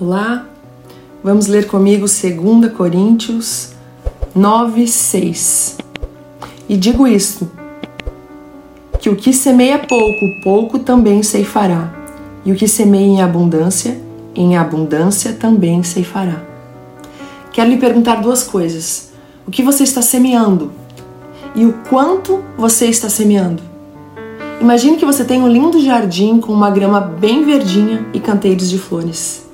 Olá, vamos ler comigo 2 Coríntios 9, 6. E digo isto: que o que semeia pouco, pouco também ceifará, e o que semeia em abundância, em abundância também ceifará. Quero lhe perguntar duas coisas: o que você está semeando e o quanto você está semeando? Imagine que você tem um lindo jardim com uma grama bem verdinha e canteiros de flores.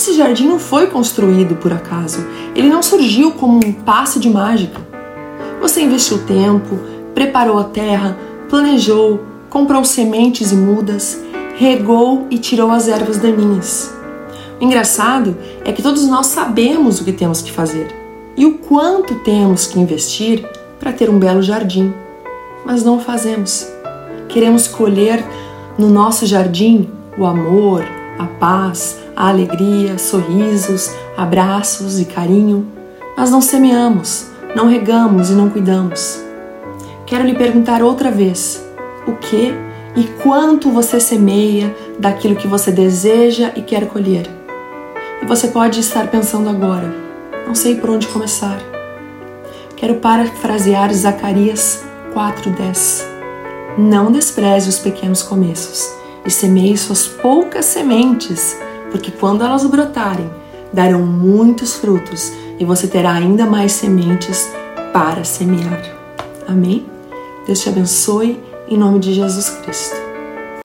Esse jardim não foi construído por acaso, ele não surgiu como um passe de mágica. Você investiu tempo, preparou a terra, planejou, comprou sementes e mudas, regou e tirou as ervas daninhas. O engraçado é que todos nós sabemos o que temos que fazer e o quanto temos que investir para ter um belo jardim, mas não o fazemos. Queremos colher no nosso jardim o amor, a paz, alegria, sorrisos, abraços e carinho, mas não semeamos, não regamos e não cuidamos. Quero lhe perguntar outra vez: o que e quanto você semeia daquilo que você deseja e quer colher? E você pode estar pensando agora: não sei por onde começar. Quero parafrasear Zacarias 4:10. Não despreze os pequenos começos e semeie suas poucas sementes porque quando elas brotarem, darão muitos frutos e você terá ainda mais sementes para semear. Amém? Deus te abençoe em nome de Jesus Cristo.